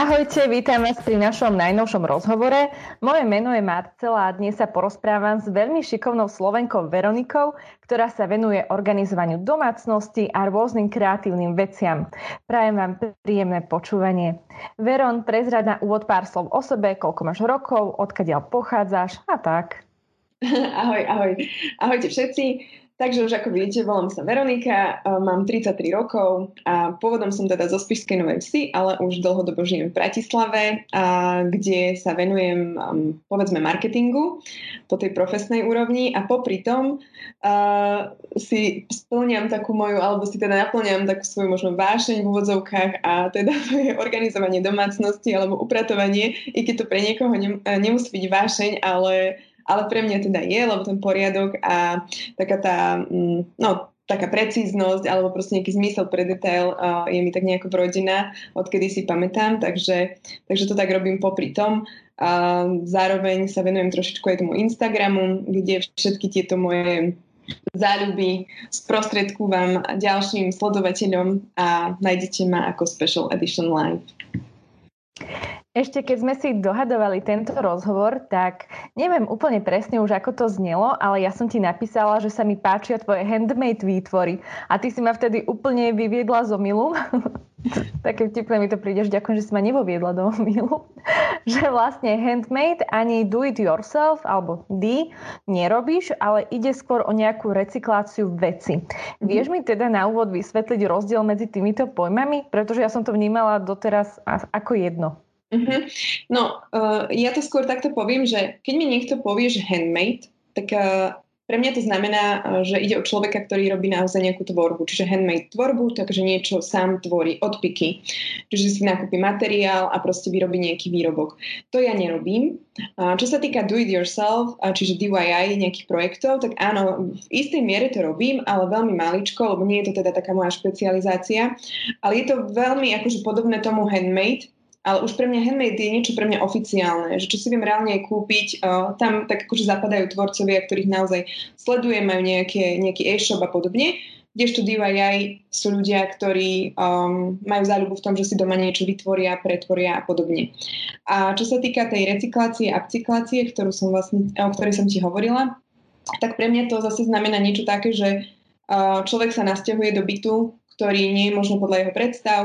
Ahojte, vítam vás pri našom najnovšom rozhovore. Moje meno je Marcela a dnes sa porozprávam s veľmi šikovnou Slovenkou Veronikou, ktorá sa venuje organizovaniu domácnosti a rôznym kreatívnym veciam. Prajem vám príjemné počúvanie. Veron, prezrad na úvod pár slov o sebe, koľko máš rokov, odkiaľ pochádzaš a tak. Ahoj, ahoj. Ahojte všetci. Takže už ako vidíte, volám sa Veronika, mám 33 rokov a pôvodom som teda zo Spišskej Novej Vsi, ale už dlhodobo žijem v Bratislave, a kde sa venujem povedzme marketingu po tej profesnej úrovni. A popri tom uh, si splňam takú moju, alebo si teda naplňam takú svoju možno vášeň v úvodzovkách a teda to je organizovanie domácnosti alebo upratovanie, i keď to pre niekoho nemusí byť vášeň, ale ale pre mňa teda je, lebo ten poriadok a taká tá, mm, no, taká precíznosť alebo proste nejaký zmysel pre detail uh, je mi tak nejako rodina, odkedy si pamätám, takže, takže to tak robím popri tom. A zároveň sa venujem trošičku aj tomu Instagramu, kde všetky tieto moje záľuby sprostredkúvam ďalším sledovateľom a nájdete ma ako Special Edition Live. Ešte keď sme si dohadovali tento rozhovor, tak neviem úplne presne už, ako to znelo, ale ja som ti napísala, že sa mi páčia tvoje handmade výtvory. A ty si ma vtedy úplne vyviedla z omilu. Také vtipné mi to príde, že ďakujem, že si ma nevoviedla do omilu. že vlastne handmade ani do it yourself, alebo D, nerobíš, ale ide skôr o nejakú recykláciu veci. Mm-hmm. Vieš mi teda na úvod vysvetliť rozdiel medzi týmito pojmami? Pretože ja som to vnímala doteraz ako jedno. Uh-huh. No, uh, ja to skôr takto poviem, že keď mi niekto povie, že handmade, tak uh, pre mňa to znamená, uh, že ide o človeka, ktorý robí naozaj nejakú tvorbu. Čiže handmade tvorbu, takže niečo sám tvorí od piky. Čiže si nakúpi materiál a proste vyrobí nejaký výrobok. To ja nerobím. Uh, čo sa týka do it yourself, uh, čiže DIY nejakých projektov, tak áno, v istej miere to robím, ale veľmi maličko, lebo nie je to teda taká moja špecializácia. Ale je to veľmi akože podobné tomu handmade, ale už pre mňa handmade je niečo pre mňa oficiálne, že čo si viem reálne kúpiť, uh, tam tak akože zapadajú tvorcovia, ktorých naozaj sledujem, majú nejaké, nejaký e-shop a podobne, kdežto DIY sú ľudia, ktorí um, majú záľubu v tom, že si doma niečo vytvoria, pretvoria a podobne. A čo sa týka tej recyklácie a upcyklácie, ktorú som vlastne, o ktorej som ti hovorila, tak pre mňa to zase znamená niečo také, že uh, človek sa nasťahuje do bytu, ktorý nie je možno podľa jeho predstav,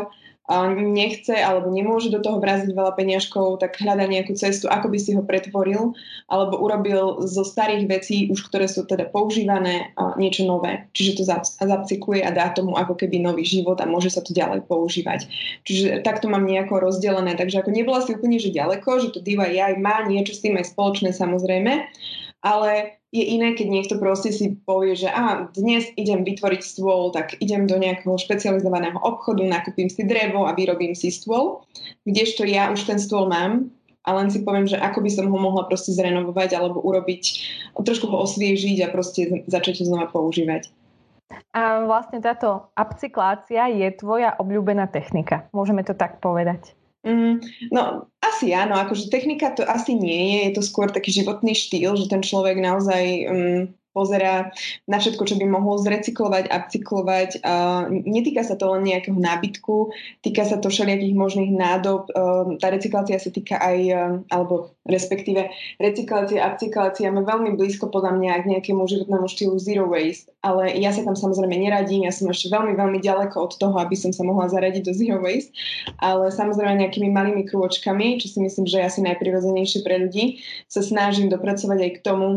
nechce alebo nemôže do toho vraziť veľa peniažkov, tak hľada nejakú cestu, ako by si ho pretvoril alebo urobil zo starých vecí, už ktoré sú teda používané, niečo nové. Čiže to zapcykuje a dá tomu ako keby nový život a môže sa to ďalej používať. Čiže takto mám nejako rozdelené. Takže ako nebola si úplne že ďaleko, že to DIY má niečo s tým aj spoločné samozrejme, ale je iné, keď niekto proste si povie, že a dnes idem vytvoriť stôl, tak idem do nejakého špecializovaného obchodu, nakúpim si drevo a vyrobím si stôl, kdežto ja už ten stôl mám a len si poviem, že ako by som ho mohla proste zrenovovať alebo urobiť, trošku ho osviežiť a proste začať ho znova používať. A vlastne táto upcyklácia je tvoja obľúbená technika. Môžeme to tak povedať. Mm, no, asi áno, akože technika to asi nie je, je to skôr taký životný štýl, že ten človek naozaj um, pozerá na všetko, čo by mohol zrecyklovať, upcyklovať. Netýka sa to len nejakého nábytku, týka sa to všelijakých možných nádob. Uh, tá recyklácia sa týka aj, uh, alebo respektíve recyklácia, upcyklácia má veľmi blízko podľa mňa k nejakému životnému štýlu zero waste, ale ja sa tam samozrejme neradím, ja som ešte veľmi, veľmi ďaleko od toho, aby som sa mohla zaradiť do zero waste, ale samozrejme nejakými malými krôčkami, čo si myslím, že je asi najprirodzenejšie pre ľudí, sa snažím dopracovať aj k tomu,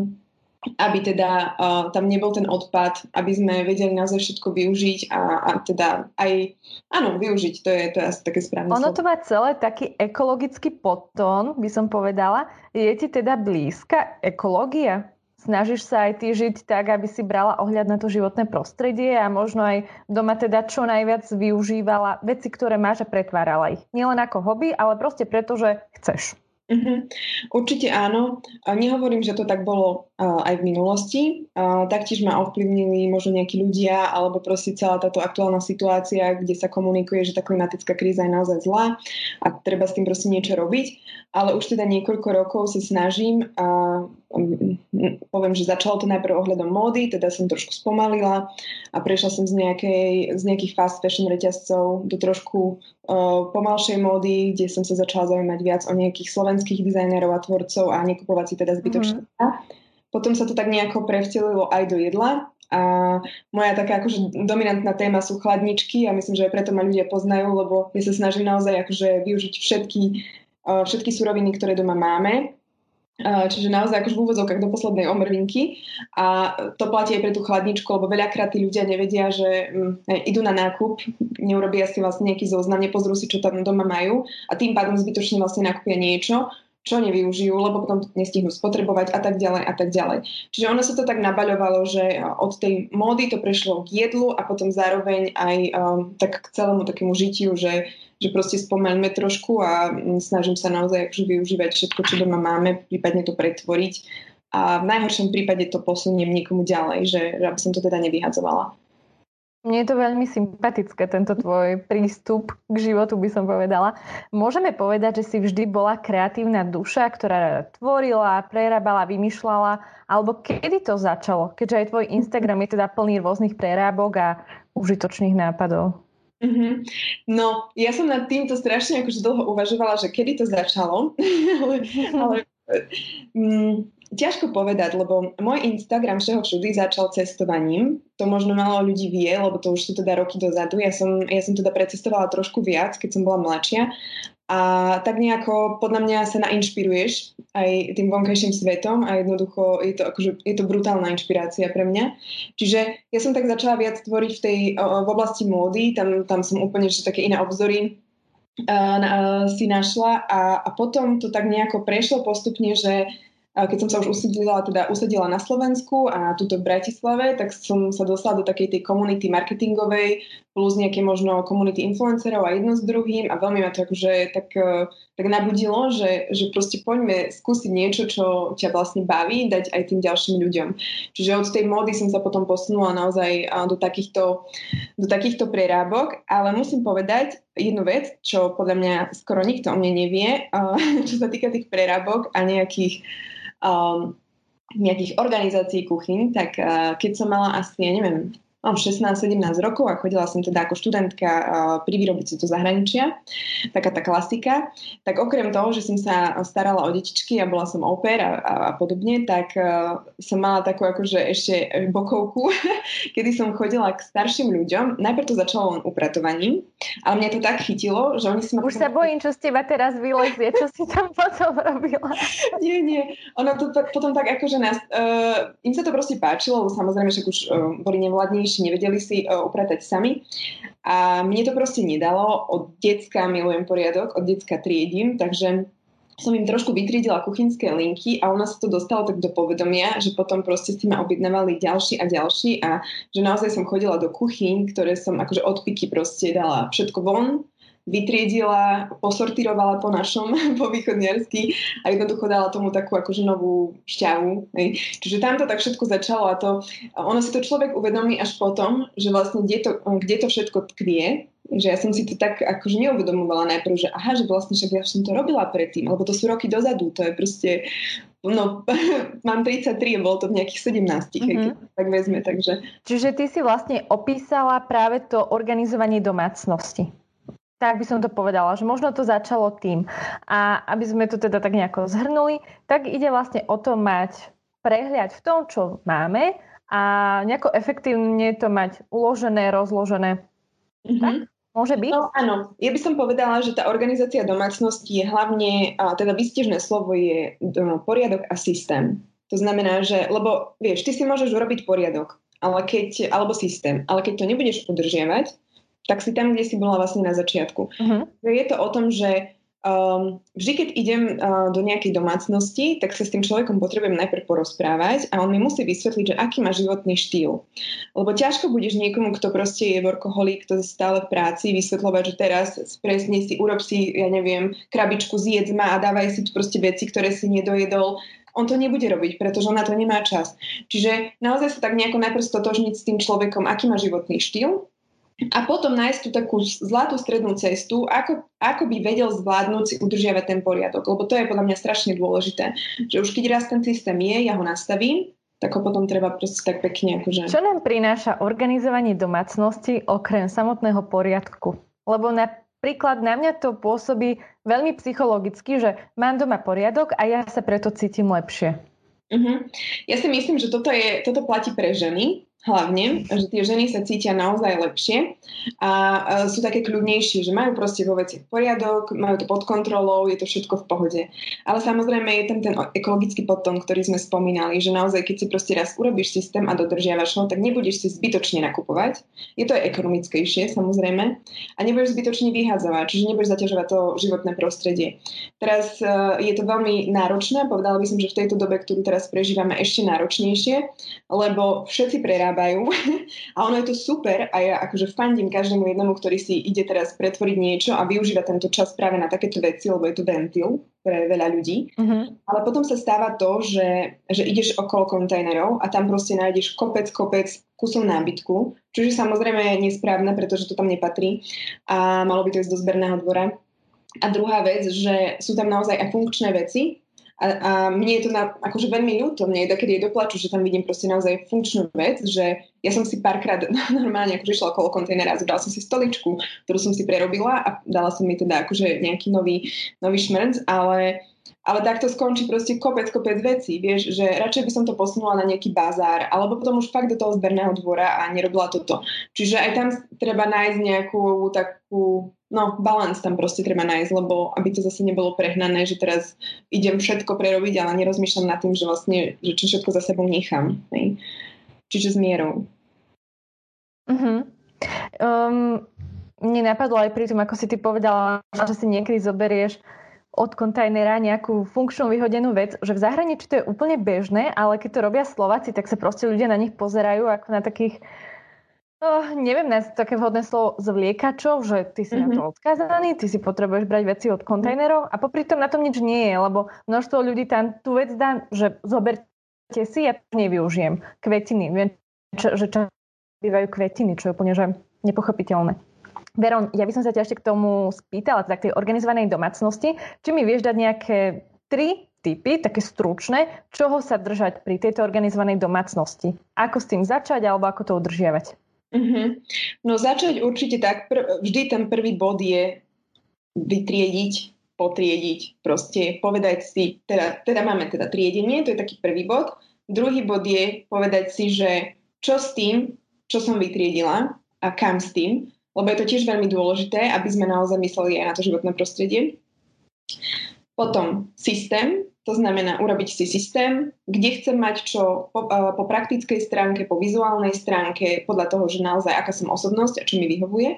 aby teda uh, tam nebol ten odpad, aby sme vedeli naozaj všetko využiť a, a teda aj, áno, využiť, to je, to je asi také správne. Ono to má celé taký ekologický podtón, by som povedala. Je ti teda blízka ekológia? Snažíš sa aj ty žiť tak, aby si brala ohľad na to životné prostredie a možno aj doma teda čo najviac využívala veci, ktoré máš a pretvárala ich. Nielen ako hobby, ale proste preto, že chceš. Uh-huh. Určite áno. Nehovorím, že to tak bolo aj v minulosti. Taktiež ma ovplyvnili možno nejakí ľudia alebo proste celá táto aktuálna situácia, kde sa komunikuje, že tá klimatická kríza je naozaj zlá a treba s tým proste niečo robiť. Ale už teda niekoľko rokov sa snažím a poviem, že začalo to najprv ohľadom módy, teda som trošku spomalila a prešla som z, nejakej, z nejakých fast fashion reťazcov do trošku pomalšej módy, kde som sa začala zaujímať viac o nejakých slovenských dizajnerov a tvorcov a nekupovať si teda zbytočne. Mm-hmm. Potom sa to tak nejako prevtelilo aj do jedla a moja taká akože dominantná téma sú chladničky a myslím, že preto ma ľudia poznajú, lebo ja sa snažím naozaj akože využiť všetky, všetky suroviny, ktoré doma máme Čiže naozaj akož v úvodzovkách do poslednej omrvinky a to platí aj pre tú chladničku, lebo veľakrát tí ľudia nevedia, že mm, idú na nákup, neurobia si vlastne nejaký zoznam, nepozrú si, čo tam doma majú a tým pádom zbytočne vlastne nakúpia niečo, čo nevyužijú, lebo potom to nestihnú spotrebovať a tak ďalej a tak ďalej. Čiže ono sa to tak nabaľovalo, že od tej módy to prešlo k jedlu a potom zároveň aj um, tak k celému takému žitiu, že že proste spomeňme trošku a snažím sa naozaj akože využívať všetko, čo doma máme, prípadne to pretvoriť a v najhoršom prípade to posuniem niekomu ďalej, že, že aby som to teda nevyhadzovala. Mne je to veľmi sympatické, tento tvoj prístup k životu, by som povedala. Môžeme povedať, že si vždy bola kreatívna duša, ktorá tvorila, prerábala, vymýšľala, alebo kedy to začalo? Keďže aj tvoj Instagram je teda plný rôznych prerábok a užitočných nápadov. Mm-hmm. No, ja som nad týmto strašne akože dlho uvažovala, že kedy to začalo, ale, ale mm, ťažko povedať, lebo môj Instagram všeho všudy začal cestovaním. To možno málo ľudí vie, lebo to už sú teda roky dozadu. Ja som, ja som teda precestovala trošku viac, keď som bola mladšia a tak nejako podľa mňa sa nainšpiruješ aj tým vonkajším svetom a jednoducho je to, akože, je to brutálna inšpirácia pre mňa. Čiže ja som tak začala viac tvoriť v tej v oblasti módy, tam, tam som úplne že také iné obzory uh, uh, si našla a, a potom to tak nejako prešlo postupne, že keď som sa už usadila, teda usadila na Slovensku a tuto v Bratislave, tak som sa dostala do takej tej komunity marketingovej plus nejaké možno komunity influencerov a jedno s druhým a veľmi ma to akože tak, e, tak nabudilo, že, že proste poďme skúsiť niečo, čo ťa vlastne baví, dať aj tým ďalším ľuďom. Čiže od tej módy som sa potom posunula naozaj do takýchto, do takýchto prerábok, ale musím povedať jednu vec, čo podľa mňa skoro nikto o mne nevie, čo sa týka tých prerábok a nejakých um, nejakých organizácií kuchyň, tak uh, keď som mala asi, ja neviem, mám 16-17 rokov a chodila som teda ako študentka pri výrobici do zahraničia, taká tá klasika. Tak okrem toho, že som sa starala o detičky a bola som oper a, a, a podobne, tak uh, som mala takú akože ešte bokovku, kedy som chodila k starším ľuďom. Najprv to začalo len upratovaním, ale mňa to tak chytilo, že oni si ma... Už sa bojím, čo z teba teraz vylezie, čo si tam potom robila. nie, nie. Ono to potom tak akože nás... Uh, im sa to proste páčilo, lebo samozrejme, že už uh, boli nevladní najmladší nevedeli si upratať sami. A mne to proste nedalo. Od decka milujem poriadok, od decka triedím, takže som im trošku vytriedila kuchynské linky a ona sa to dostalo tak do povedomia, že potom proste si ma objednávali ďalší a ďalší a že naozaj som chodila do kuchyň, ktoré som akože od piky proste dala všetko von vytriedila, posortirovala po našom, po východniarsky a jednoducho dala tomu takú akože novú šťavu. Hej. Čiže tam to tak všetko začalo a to, ono si to človek uvedomí až potom, že vlastne kde to, kde to všetko tkvie, že ja som si to tak akože neuvedomovala najprv, že aha, že vlastne však ja som to robila predtým, lebo to sú roky dozadu, to je proste no, mám 33 a bolo to v nejakých 17, mm-hmm. keď tak vezme, takže... Čiže ty si vlastne opísala práve to organizovanie domácnosti. Tak by som to povedala, že možno to začalo tým. A aby sme to teda tak nejako zhrnuli, tak ide vlastne o to mať prehľad v tom, čo máme a nejako efektívne to mať uložené, rozložené. Mm-hmm. Tak? Môže byť? No áno. Ja by som povedala, že tá organizácia domácnosti je hlavne, teda výstižné slovo je no, poriadok a systém. To znamená, že, lebo vieš, ty si môžeš urobiť poriadok, ale keď, alebo systém, ale keď to nebudeš udržiavať, tak si tam, kde si bola vlastne na začiatku. Uh-huh. Je to o tom, že um, vždy, keď idem uh, do nejakej domácnosti, tak sa s tým človekom potrebujem najprv porozprávať a on mi musí vysvetliť, že aký má životný štýl. Lebo ťažko budeš niekomu, kto proste je workoholik, kto je stále v práci, vysvetľovať, že teraz presne si, urob si, ja neviem, krabičku zjedz ma a dávaj si proste veci, ktoré si nedojedol on to nebude robiť, pretože on na to nemá čas. Čiže naozaj sa tak nejako najprv stotožniť s tým človekom, aký má životný štýl, a potom nájsť tú takú zlatú strednú cestu, ako, ako by vedel zvládnuť si udržiavať ten poriadok. Lebo to je podľa mňa strašne dôležité. Že už keď raz ten systém je, ja ho nastavím, tak ho potom treba proste tak pekne akože... Čo nám prináša organizovanie domácnosti okrem samotného poriadku? Lebo napríklad na mňa to pôsobí veľmi psychologicky, že mám doma poriadok a ja sa preto cítim lepšie. Uh-huh. Ja si myslím, že toto, je, toto platí pre ženy, hlavne, že tie ženy sa cítia naozaj lepšie a sú také kľudnejšie, že majú proste vo veci poriadok, majú to pod kontrolou, je to všetko v pohode. Ale samozrejme je tam ten ekologický potom, ktorý sme spomínali, že naozaj keď si proste raz urobíš systém a dodržiavaš ho, tak nebudeš si zbytočne nakupovať. Je to ekonomickejšie samozrejme a nebudeš zbytočne vyhadzovať, čiže nebudeš zaťažovať to životné prostredie. Teraz e, je to veľmi náročné, povedala by som, že v tejto dobe, ktorú teraz prežívame, ešte náročnejšie, lebo všetci prerábajú vyrábajú a ono je to super a ja akože fandím každému jednomu, ktorý si ide teraz pretvoriť niečo a využíva tento čas práve na takéto veci, lebo je to ventil pre veľa ľudí. Uh-huh. Ale potom sa stáva to, že, že ideš okolo kontajnerov a tam proste nájdeš kopec, kopec kusov nábytku, čo je samozrejme nesprávne, pretože to tam nepatrí a malo by to ísť do zberného dvora. A druhá vec, že sú tam naozaj aj funkčné veci, a, a mne je to na, akože veľmi ľúto, mne je takedy je doplaču, že tam vidím proste naozaj funkčnú vec, že ja som si párkrát normálne akože išla okolo kontajnera zobrala som si stoličku, ktorú som si prerobila a dala som mi teda akože nejaký nový, nový šmrnc, ale ale takto skončí proste kopec, kopec vecí, vieš, že radšej by som to posunula na nejaký bazár, alebo potom už fakt do toho zberného dvora a nerobila toto. Čiže aj tam treba nájsť nejakú takú, no, balans tam proste treba nájsť, lebo aby to zase nebolo prehnané, že teraz idem všetko prerobiť, ale nerozmýšľam nad tým, že vlastne, že čo všetko za sebou nechám. Hej. Čiže s mierou. Uh-huh. Um, mne napadlo aj pri tom, ako si ty povedala, že si niekedy zoberieš od kontajnera nejakú funkčnú vyhodenú vec, že v zahraničí to je úplne bežné, ale keď to robia Slováci, tak sa proste ľudia na nich pozerajú ako na takých Oh, neviem nájsť také vhodné slovo zvliekačov, že ty si mm-hmm. na to mhm. odkázaný, ty si potrebuješ brať veci od kontajnerov a popri tom na tom nič nie je, lebo množstvo ľudí tam tú vec dá, že zoberte si, ja to nevyužijem. Kvetiny, viem, čo, že čo bývajú kvetiny, čo je úplne že nepochopiteľné. Veron, ja by som sa ťa ešte k tomu spýtala, teda k tej organizovanej domácnosti. Či mi vieš dať nejaké tri typy, také stručné, čoho sa držať pri tejto organizovanej domácnosti? Ako s tým začať alebo ako to udržiavať? Mm-hmm. No začať určite tak, pr- vždy ten prvý bod je vytriediť, potriediť, proste povedať si, teda, teda máme teda triedenie, to je taký prvý bod. Druhý bod je povedať si, že čo s tým, čo som vytriedila a kam s tým lebo je to tiež veľmi dôležité, aby sme naozaj mysleli aj na to životné prostredie. Potom systém, to znamená urobiť si systém, kde chcem mať čo po, po praktickej stránke, po vizuálnej stránke, podľa toho, že naozaj aká som osobnosť a čo mi vyhovuje.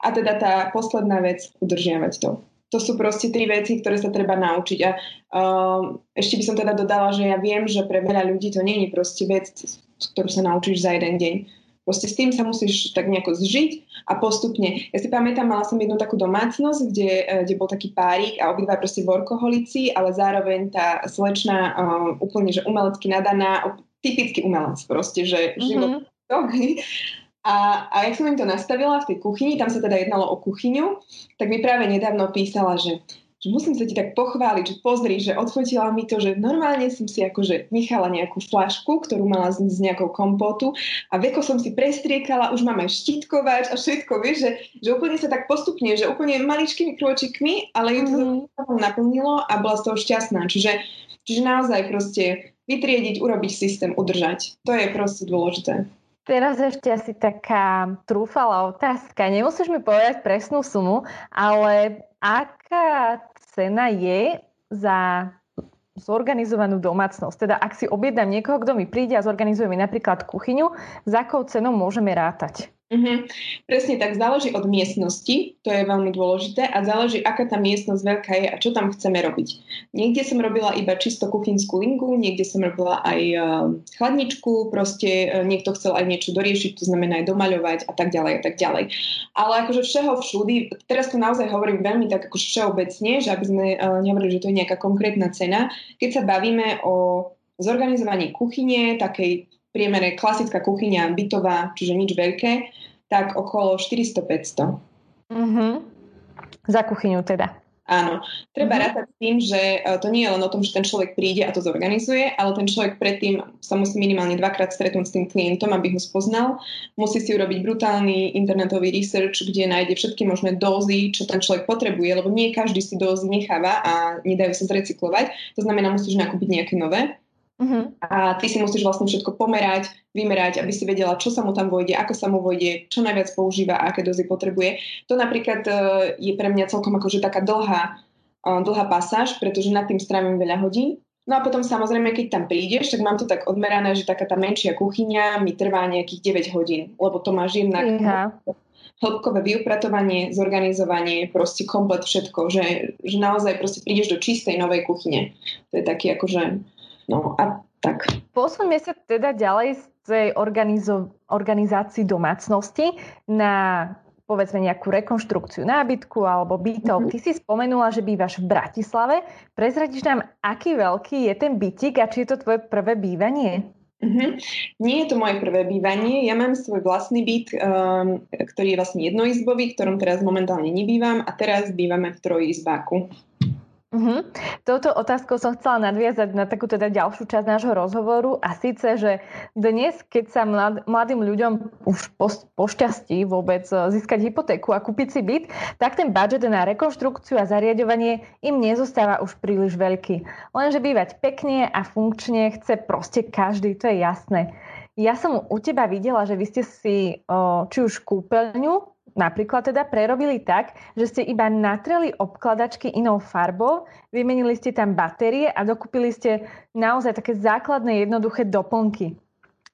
A teda tá posledná vec, udržiavať to. To sú proste tri veci, ktoré sa treba naučiť. A uh, ešte by som teda dodala, že ja viem, že pre veľa ľudí to nie je proste vec, ktorú sa naučíš za jeden deň Proste s tým sa musíš tak nejako zžiť a postupne. Ja si pamätám, mala som jednu takú domácnosť, kde, eh, kde bol taký párik a obidva proste workoholici, ale zároveň tá slečna uh, úplne, že umelecky nadaná, typický umelec proste, že mm-hmm. život a, a jak som im to nastavila v tej kuchyni, tam sa teda jednalo o kuchyňu, tak mi práve nedávno písala, že že musím sa ti tak pochváliť, že pozri, že odfotila mi to, že normálne som si akože nechala nejakú flašku, ktorú mala z, z nejakou kompotu a veko som si prestriekala, už mám aj štítkovač a všetko, vieš, že, že úplne sa tak postupne, že úplne maličkými krôčikmi, ale ju to mm. naplnilo a bola z toho šťastná. Čiže, čiže naozaj proste vytriediť, urobiť systém, udržať. To je proste dôležité. Teraz ešte asi taká trúfala otázka. Nemusíš mi povedať presnú sumu, ale aká cena je za zorganizovanú domácnosť. Teda ak si objednám niekoho, kto mi príde a zorganizuje mi napríklad kuchyňu, za akou cenou môžeme rátať? Uh-huh. Presne tak, záleží od miestnosti, to je veľmi dôležité a záleží, aká tá miestnosť veľká je a čo tam chceme robiť. Niekde som robila iba čisto kuchynskú lingu, niekde som robila aj uh, chladničku, proste uh, niekto chcel aj niečo doriešiť, to znamená aj domaľovať a tak ďalej a tak ďalej. Ale akože všeho všudy, teraz to naozaj hovorím veľmi tak ako všeobecne, že aby sme uh, nehovorili, že to je nejaká konkrétna cena. Keď sa bavíme o zorganizovaní kuchyne, takej priemere klasická kuchyňa bytová, čiže nič veľké, tak okolo 400-500. Mm-hmm. Za kuchyňu teda. Áno. Treba mm-hmm. rátať s tým, že e, to nie je len o tom, že ten človek príde a to zorganizuje, ale ten človek predtým sa musí minimálne dvakrát stretnúť s tým klientom, aby ho spoznal. Musí si urobiť brutálny internetový research, kde nájde všetky možné dózy, čo ten človek potrebuje, lebo nie každý si dózy necháva a nedajú sa zrecyklovať. To znamená, musíš nakúpiť nejaké nové. Uh-huh. A ty si musíš vlastne všetko pomerať, vymerať, aby si vedela, čo sa mu tam vojde, ako sa mu vojde, čo najviac používa a aké dozy potrebuje. To napríklad uh, je pre mňa celkom akože taká dlhá, uh, dlhá pasáž, pretože nad tým strávim veľa hodín. No a potom samozrejme, keď tam prídeš, tak mám to tak odmerané, že taká tá menšia kuchyňa mi trvá nejakých 9 hodín, lebo to máš jednak uh-huh. hĺbkové vyupratovanie, zorganizovanie, proste komplet všetko, že, že naozaj proste prídeš do čistej novej kuchyne. To je taký akože No a tak. Posuňme sa teda ďalej z tej organizo- organizácii domácnosti na povedzme nejakú rekonštrukciu nábytku alebo bytov. Mm-hmm. Ty si spomenula, že bývaš v Bratislave. Prezradíš nám, aký veľký je ten bytik a či je to tvoje prvé bývanie? Mm-hmm. Nie je to moje prvé bývanie. Ja mám svoj vlastný byt, um, ktorý je vlastne jednoizbový, v ktorom teraz momentálne nebývam a teraz bývame v trojizbáku. Uh-huh. Touto otázkou som chcela nadviazať na takú teda ďalšiu časť nášho rozhovoru a síce, že dnes, keď sa mlad, mladým ľuďom už po, pošťastí vôbec e, získať hypotéku a kúpiť si byt, tak ten budget na rekonštrukciu a zariadovanie im nezostáva už príliš veľký. Lenže bývať pekne a funkčne chce proste každý, to je jasné. Ja som u teba videla, že vy ste si o, či už kúpeľňu napríklad teda prerobili tak, že ste iba natreli obkladačky inou farbou, vymenili ste tam batérie a dokúpili ste naozaj také základné jednoduché doplnky.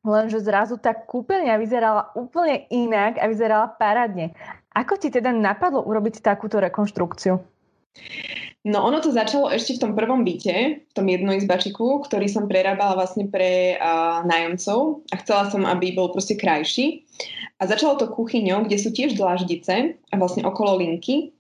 Lenže zrazu tá kúpeľňa vyzerala úplne inak a vyzerala parádne. Ako ti teda napadlo urobiť takúto rekonštrukciu? No ono to začalo ešte v tom prvom byte, v tom jednoizbačiku, ktorý som prerábala vlastne pre uh, nájomcov a chcela som, aby bol proste krajší. A začalo to kuchyňou, kde sú tiež dlaždice a vlastne okolo linky.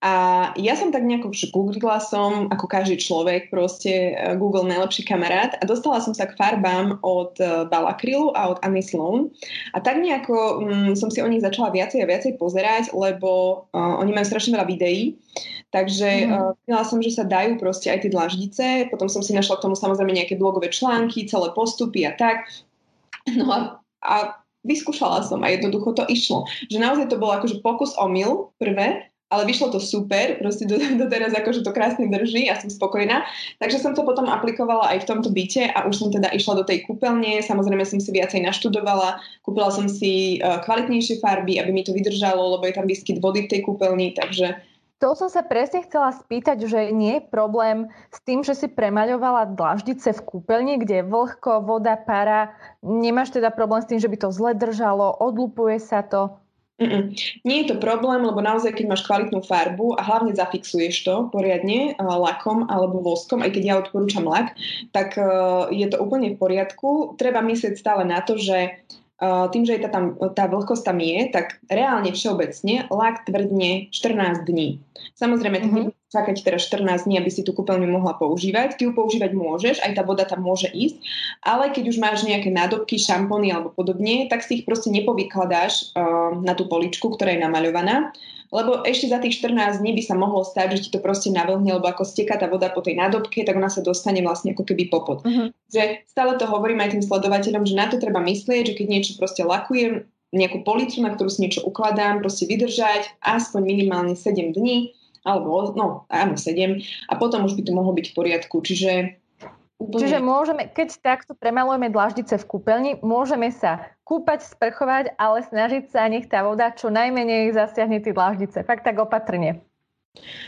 A ja som tak nejako googlila som, ako každý človek, proste e, Google najlepší kamarát a dostala som sa k farbám od e, Balakrylu a od Annie Sloan. A tak nejako um, som si o nich začala viacej a viacej pozerať, lebo uh, oni majú strašne veľa videí. Takže mm. uh, som, že sa dajú proste aj tie dlaždice. Potom som si našla k tomu samozrejme nejaké blogové články, celé postupy a tak. No a, a vyskúšala som a jednoducho to išlo. Že naozaj to bolo akože pokus o mil prvé, ale vyšlo to super, proste do, do akože to krásne drží a som spokojná. Takže som to potom aplikovala aj v tomto byte a už som teda išla do tej kúpeľne, samozrejme som si viacej naštudovala, kúpila som si uh, kvalitnejšie farby, aby mi to vydržalo, lebo je tam výskyt vody v tej kúpeľni, takže to som sa presne chcela spýtať, že nie je problém s tým, že si premaľovala dlaždice v kúpeľni, kde je vlhko, voda, para. Nemáš teda problém s tým, že by to zle držalo, odlupuje sa to? Mm-mm. Nie je to problém, lebo naozaj, keď máš kvalitnú farbu a hlavne zafixuješ to poriadne uh, lakom alebo voskom, aj keď ja odporúčam lak, tak uh, je to úplne v poriadku. Treba myslieť stále na to, že tým, že tá, tam, tá vlhkosť tam je, tak reálne všeobecne lak tvrdne 14 dní. Samozrejme, mm-hmm čakať teraz 14 dní, aby si tú kúpeľňu mohla používať. Ty ju používať môžeš, aj tá voda tam môže ísť, ale keď už máš nejaké nádobky, šampóny alebo podobne, tak si ich proste nepovykladáš uh, na tú poličku, ktorá je namaľovaná, lebo ešte za tých 14 dní by sa mohlo stať, že ti to proste navlhne, lebo ako steká tá voda po tej nádobke, tak ona sa dostane vlastne ako keby popod. Uh-huh. Že stále to hovorím aj tým sledovateľom, že na to treba myslieť, že keď niečo proste lakujem, nejakú policu, na ktorú si niečo ukladám, proste vydržať aspoň minimálne 7 dní, alebo no áno, 7 a potom už by to mohlo byť v poriadku. Čiže Úplne. Čiže môžeme, keď takto premalujeme dlaždice v kúpeľni, môžeme sa kúpať, sprchovať, ale snažiť sa, nech tá voda čo najmenej zasiahne tie dlaždice. Fakt tak opatrne.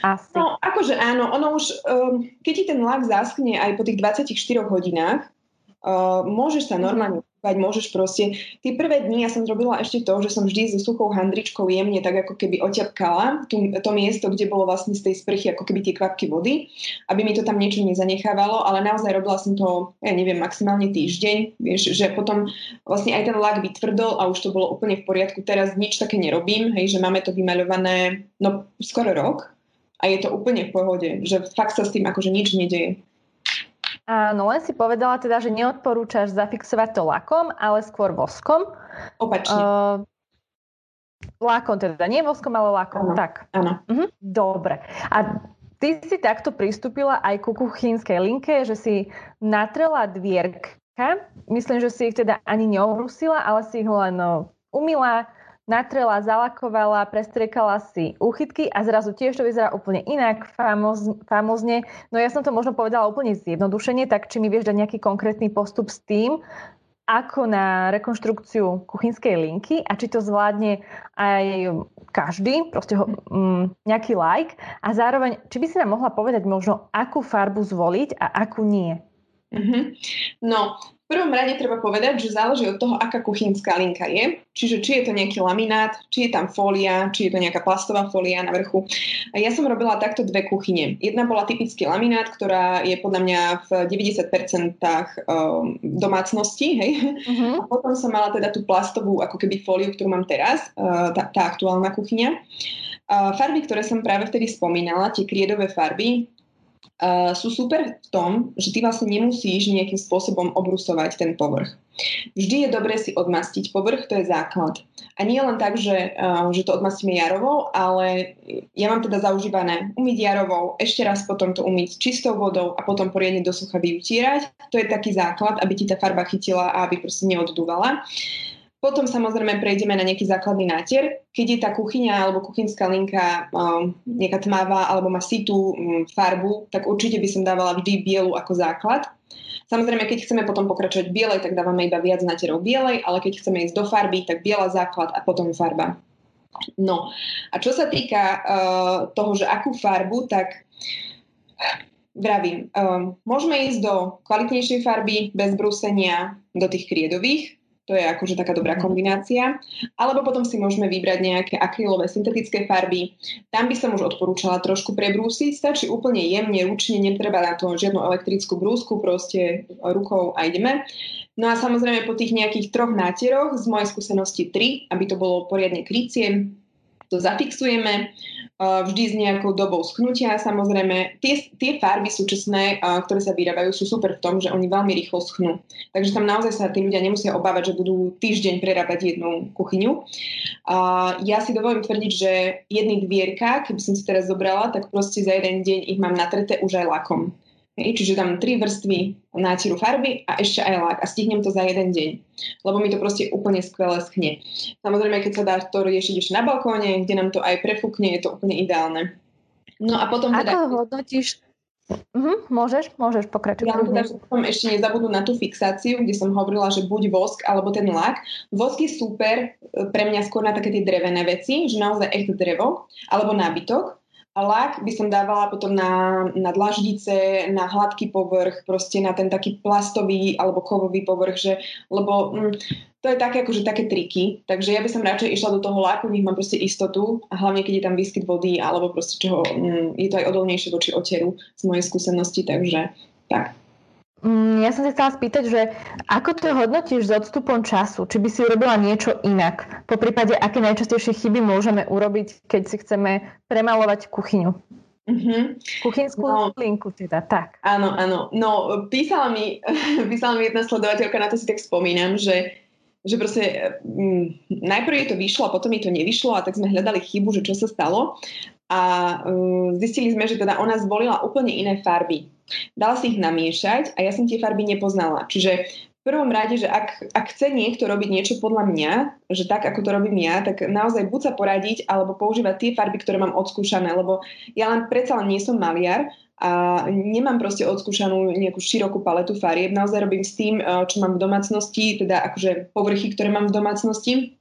Asi. No, akože áno, ono už, um, keď ti ten lak zaschne aj po tých 24 hodinách, uh, môžeš sa mhm. normálne Veď môžeš proste. Tie prvé dni ja som robila ešte to, že som vždy so suchou handričkou jemne tak ako keby oťapkala tú, to miesto, kde bolo vlastne z tej sprchy ako keby tie kvapky vody, aby mi to tam niečo nezanechávalo, ale naozaj robila som to, ja neviem, maximálne týždeň, vieš, že potom vlastne aj ten lak vytvrdol a už to bolo úplne v poriadku. Teraz nič také nerobím, hej, že máme to vymaľované, no skoro rok a je to úplne v pohode, že fakt sa s tým akože nič nedeje. Áno, len si povedala teda, že neodporúčaš zafixovať to lakom, ale skôr voskom. Opačne. Uh, lakom teda, nie voskom, ale lakom. Áno. Tak. Áno. Uh-huh. Dobre. A ty si takto pristúpila aj ku kuchynskej linke, že si natrela dvierka. Myslím, že si ich teda ani neobrusila, ale si ich len no, umila, natrela, zalakovala, prestriekala si úchytky a zrazu tiež to vyzerá úplne inak, famoz, famozne. No ja som to možno povedala úplne zjednodušene, tak či mi vieš dať nejaký konkrétny postup s tým, ako na rekonštrukciu kuchynskej linky a či to zvládne aj každý, proste ho, mm, nejaký like a zároveň, či by si nám mohla povedať možno, akú farbu zvoliť a akú nie. Mm-hmm. No, prvom rade treba povedať, že záleží od toho, aká kuchynská linka je. Čiže či je to nejaký laminát, či je tam fólia, či je to nejaká plastová fólia na vrchu. A ja som robila takto dve kuchyne. Jedna bola typický laminát, ktorá je podľa mňa v 90% um, domácnosti. Hej? Uh-huh. A potom som mala teda tú plastovú ako keby fóliu, ktorú mám teraz, uh, tá, tá aktuálna kuchyňa. Farby, ktoré som práve vtedy spomínala, tie kriedové farby, uh, sú super v tom, že ty vlastne nemusíš nejakým spôsobom obrusovať ten povrch. Vždy je dobré si odmastiť povrch, to je základ. A nie len tak, že, uh, že to odmastíme jarovou, ale ja mám teda zaužívané umyť jarovou, ešte raz potom to umyť čistou vodou a potom poriadne do sucha vyutírať. To je taký základ, aby ti tá farba chytila a aby proste neoddúvala. Potom samozrejme prejdeme na nejaký základný nátier. Keď je tá kuchyňa alebo kuchynská linka um, nejaká tmavá alebo má sitú um, farbu, tak určite by som dávala vždy bielu ako základ. Samozrejme, keď chceme potom pokračovať bielej, tak dávame iba viac natierov bielej, ale keď chceme ísť do farby, tak biela základ a potom farba. No a čo sa týka uh, toho, že akú farbu, tak vravím, um, môžeme ísť do kvalitnejšej farby bez brúsenia, do tých kriedových, to je akože taká dobrá mhm. kombinácia. Alebo potom si môžeme vybrať nejaké akrylové syntetické farby. Tam by som už odporúčala trošku prebrúsiť. Stačí úplne jemne, ručne, netreba na to žiadnu elektrickú brúsku, proste rukou a ideme. No a samozrejme po tých nejakých troch nátieroch, z mojej skúsenosti tri, aby to bolo poriadne krycie, to zafixujeme vždy s nejakou dobou schnutia. Samozrejme, tie, tie farby súčasné, ktoré sa vyrábajú, sú super v tom, že oni veľmi rýchlo schnú. Takže tam naozaj sa tí ľudia nemusia obávať, že budú týždeň prerábať jednu kuchyňu. Ja si dovolím tvrdiť, že jedny dvierka, keby som si teraz zobrala, tak proste za jeden deň ich mám natreté už aj lakom. Čiže tam tri vrstvy nátiru farby a ešte aj lak a stihnem to za jeden deň. Lebo mi to proste úplne skvelé schne. Samozrejme, keď sa dá to riešiť ešte na balkóne, kde nám to aj prefúkne, je to úplne ideálne. No a potom teda... Ako hodnotíš Uh-huh, môžeš, môžeš pokračovať. Ja teda, že som ešte nezabudnú na tú fixáciu, kde som hovorila, že buď vosk alebo ten lak. Vosk je super e, pre mňa skôr na také tie drevené veci, že naozaj echt drevo alebo nábytok. Lak by som dávala potom na, na dlaždice, na hladký povrch, proste na ten taký plastový alebo kovový povrch, že, lebo mm, to je také akože také triky. Takže ja by som radšej išla do toho laku, nech mám proste istotu a hlavne keď je tam výskyt vody alebo proste čoho, mm, je to aj odolnejšie voči oteru z mojej skúsenosti, takže tak. Ja som sa chcela spýtať, že ako to hodnotíš s odstupom času? Či by si urobila niečo inak? Po prípade, aké najčastejšie chyby môžeme urobiť, keď si chceme premalovať kuchyňu? Mm-hmm. Kuchynskú no, linku teda, tak. Áno, áno. No, písala mi, písala mi jedna sledovateľka, na to si tak spomínam, že že proste m, mm, najprv je to vyšlo a potom je to nevyšlo a tak sme hľadali chybu, že čo sa stalo a um, zistili sme, že teda ona zvolila úplne iné farby. Dala si ich namiešať a ja som tie farby nepoznala. Čiže v prvom rade, že ak, ak chce niekto robiť niečo podľa mňa, že tak, ako to robím ja, tak naozaj buď sa poradiť, alebo používať tie farby, ktoré mám odskúšané, lebo ja len predsa len nie som maliar a nemám proste odskúšanú nejakú širokú paletu farieb. Naozaj robím s tým, čo mám v domácnosti, teda akože povrchy, ktoré mám v domácnosti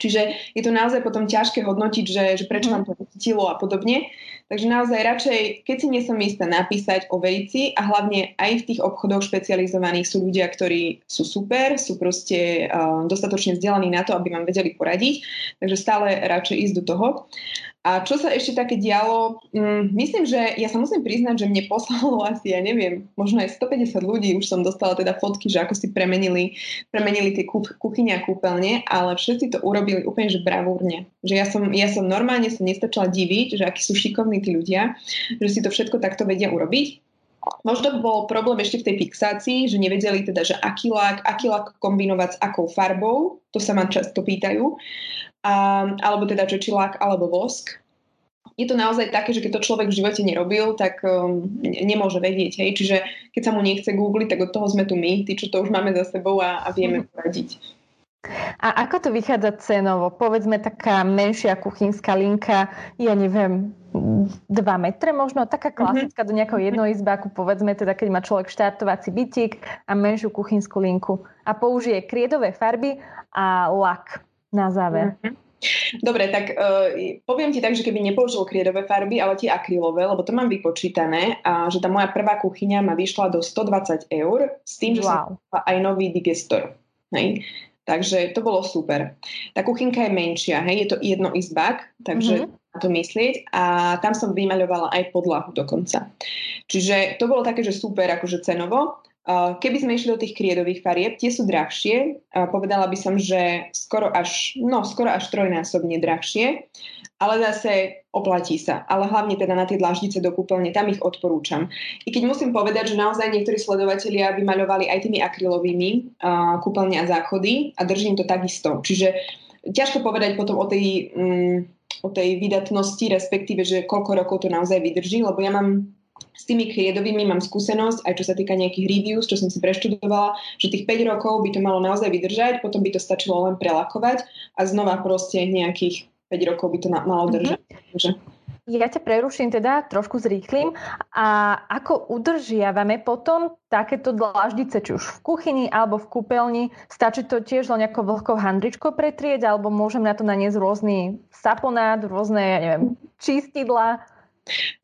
Čiže je to naozaj potom ťažké hodnotiť, že, že prečo nám to nechytilo a podobne. Takže naozaj radšej, keď si nie som istá, napísať, overiť si a hlavne aj v tých obchodoch špecializovaných sú ľudia, ktorí sú super, sú proste uh, dostatočne vzdelaní na to, aby vám vedeli poradiť. Takže stále radšej ísť do toho. A čo sa ešte také dialo, mm, myslím, že ja sa musím priznať, že mne poslalo asi, ja neviem, možno aj 150 ľudí, už som dostala teda fotky, že ako si premenili, premenili tie kuchyne a kúpeľne, ale všetci to urobili úplne, že bravúrne. Že ja som, ja som normálne sa nestačila diviť, že akí sú šikovní tí ľudia, že si to všetko takto vedia urobiť. Možno bol problém ešte v tej fixácii, že nevedeli teda, že aký lak, aký lak kombinovať s akou farbou, to sa ma často pýtajú a, alebo teda čo či lak alebo vosk. Je to naozaj také, že keď to človek v živote nerobil, tak um, nemôže vedieť. Hej? Čiže keď sa mu nechce googliť, tak od toho sme tu my, tí, čo to už máme za sebou a, a vieme mhm. poradiť. A ako to vychádza cenovo? Povedzme taká menšia kuchynská linka, ja neviem, 2 metre možno, taká mhm. klasická do nejakého jednoizbáku, povedzme teda, keď má človek štartovací bytík a menšiu kuchynskú linku a použije kriedové farby a lak na záver. Mm-hmm. Dobre, tak uh, poviem ti tak, že keby nepoužil kriedové farby, ale tie akrylové, lebo to mám vypočítané, a že tá moja prvá kuchyňa ma vyšla do 120 eur s tým, že wow. som aj nový digestor. Hej? Takže to bolo super. Tá kuchynka je menšia, hej? je to jedno izbak, takže mm-hmm. na to myslieť a tam som vymaľovala aj podlahu dokonca. Čiže to bolo také, že super akože cenovo. Keby sme išli do tých kriedových farieb, tie sú drahšie. Povedala by som, že skoro až, no, skoro až trojnásobne drahšie, ale zase oplatí sa. Ale hlavne teda na tie dlaždice do kúpeľne, tam ich odporúčam. I keď musím povedať, že naozaj niektorí sledovatelia vymaľovali aj tými akrylovými kúpeľne a záchody a držím to takisto. Čiže ťažko povedať potom o tej, um, o tej vydatnosti, respektíve, že koľko rokov to naozaj vydrží, lebo ja mám s tými kriedovými mám skúsenosť, aj čo sa týka nejakých reviews, čo som si preštudovala, že tých 5 rokov by to malo naozaj vydržať, potom by to stačilo len prelakovať a znova proste nejakých 5 rokov by to malo mhm. držať. Mm-hmm. Ja ťa preruším teda, trošku zrýchlim. A ako udržiavame potom takéto dlaždice, či už v kuchyni alebo v kúpeľni? Stačí to tiež len nejakou vlhkou handričkou pretrieť, alebo môžem na to naniesť rôzny saponát, rôzne, ja neviem, čistidla?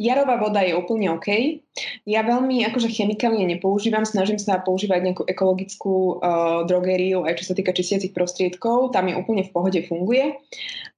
Jarová voda je úplne OK. Ja veľmi akože chemikálie nepoužívam, snažím sa používať nejakú ekologickú uh, drogériu, aj čo sa týka čistiacich prostriedkov, tam je úplne v pohode funguje.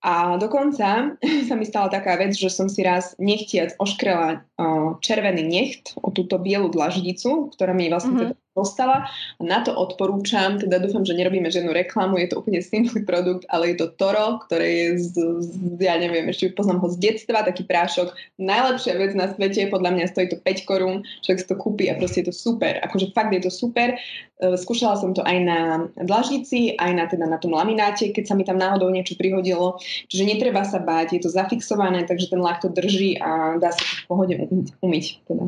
A dokonca sa mi stala taká vec, že som si raz nechtiac oškrela uh, červený necht o túto bielu dlaždicu, ktorá mi vlastne mm-hmm. teda dostala. A na to odporúčam, teda dúfam, že nerobíme žiadnu reklamu, je to úplne simplý produkt, ale je to Toro, ktoré je z, z ja neviem, ešte poznám ho z detstva, taký prášok. Najlepšia vec na svete, podľa mňa stojí to 5 korún, človek si to kúpi a proste je to super. Akože fakt je to super. E, skúšala som to aj na dlažnici, aj na, teda na tom lamináte, keď sa mi tam náhodou niečo prihodilo. Čiže netreba sa báť, je to zafixované, takže ten lak to drží a dá sa to v pohode umyť. Teda.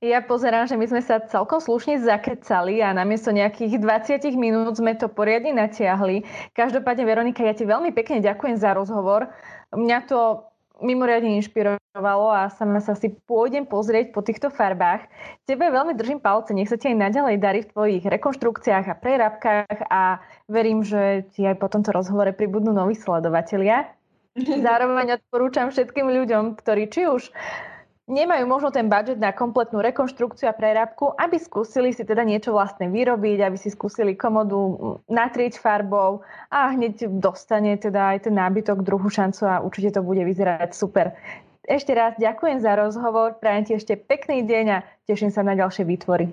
Ja pozerám, že my sme sa celkom slušne zakecali a namiesto nejakých 20 minút sme to poriadne natiahli. Každopádne, Veronika, ja ti veľmi pekne ďakujem za rozhovor. Mňa to mimoriadne inšpirovalo a sama sa si pôjdem pozrieť po týchto farbách. Tebe veľmi držím palce, nech sa ti aj naďalej darí v tvojich rekonštrukciách a prerábkach a verím, že ti aj po tomto rozhovore pribudnú noví sledovatelia. Zároveň odporúčam všetkým ľuďom, ktorí či už nemajú možno ten budget na kompletnú rekonštrukciu a prerábku, aby skúsili si teda niečo vlastne vyrobiť, aby si skúsili komodu natrieť farbou a hneď dostane teda aj ten nábytok druhú šancu a určite to bude vyzerať super. Ešte raz ďakujem za rozhovor, prajem ti ešte pekný deň a teším sa na ďalšie výtvory.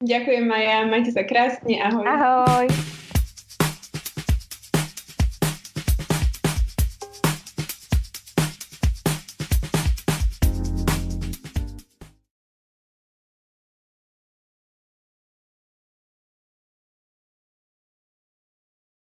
Ďakujem Maja, majte sa krásne, ahoj. Ahoj.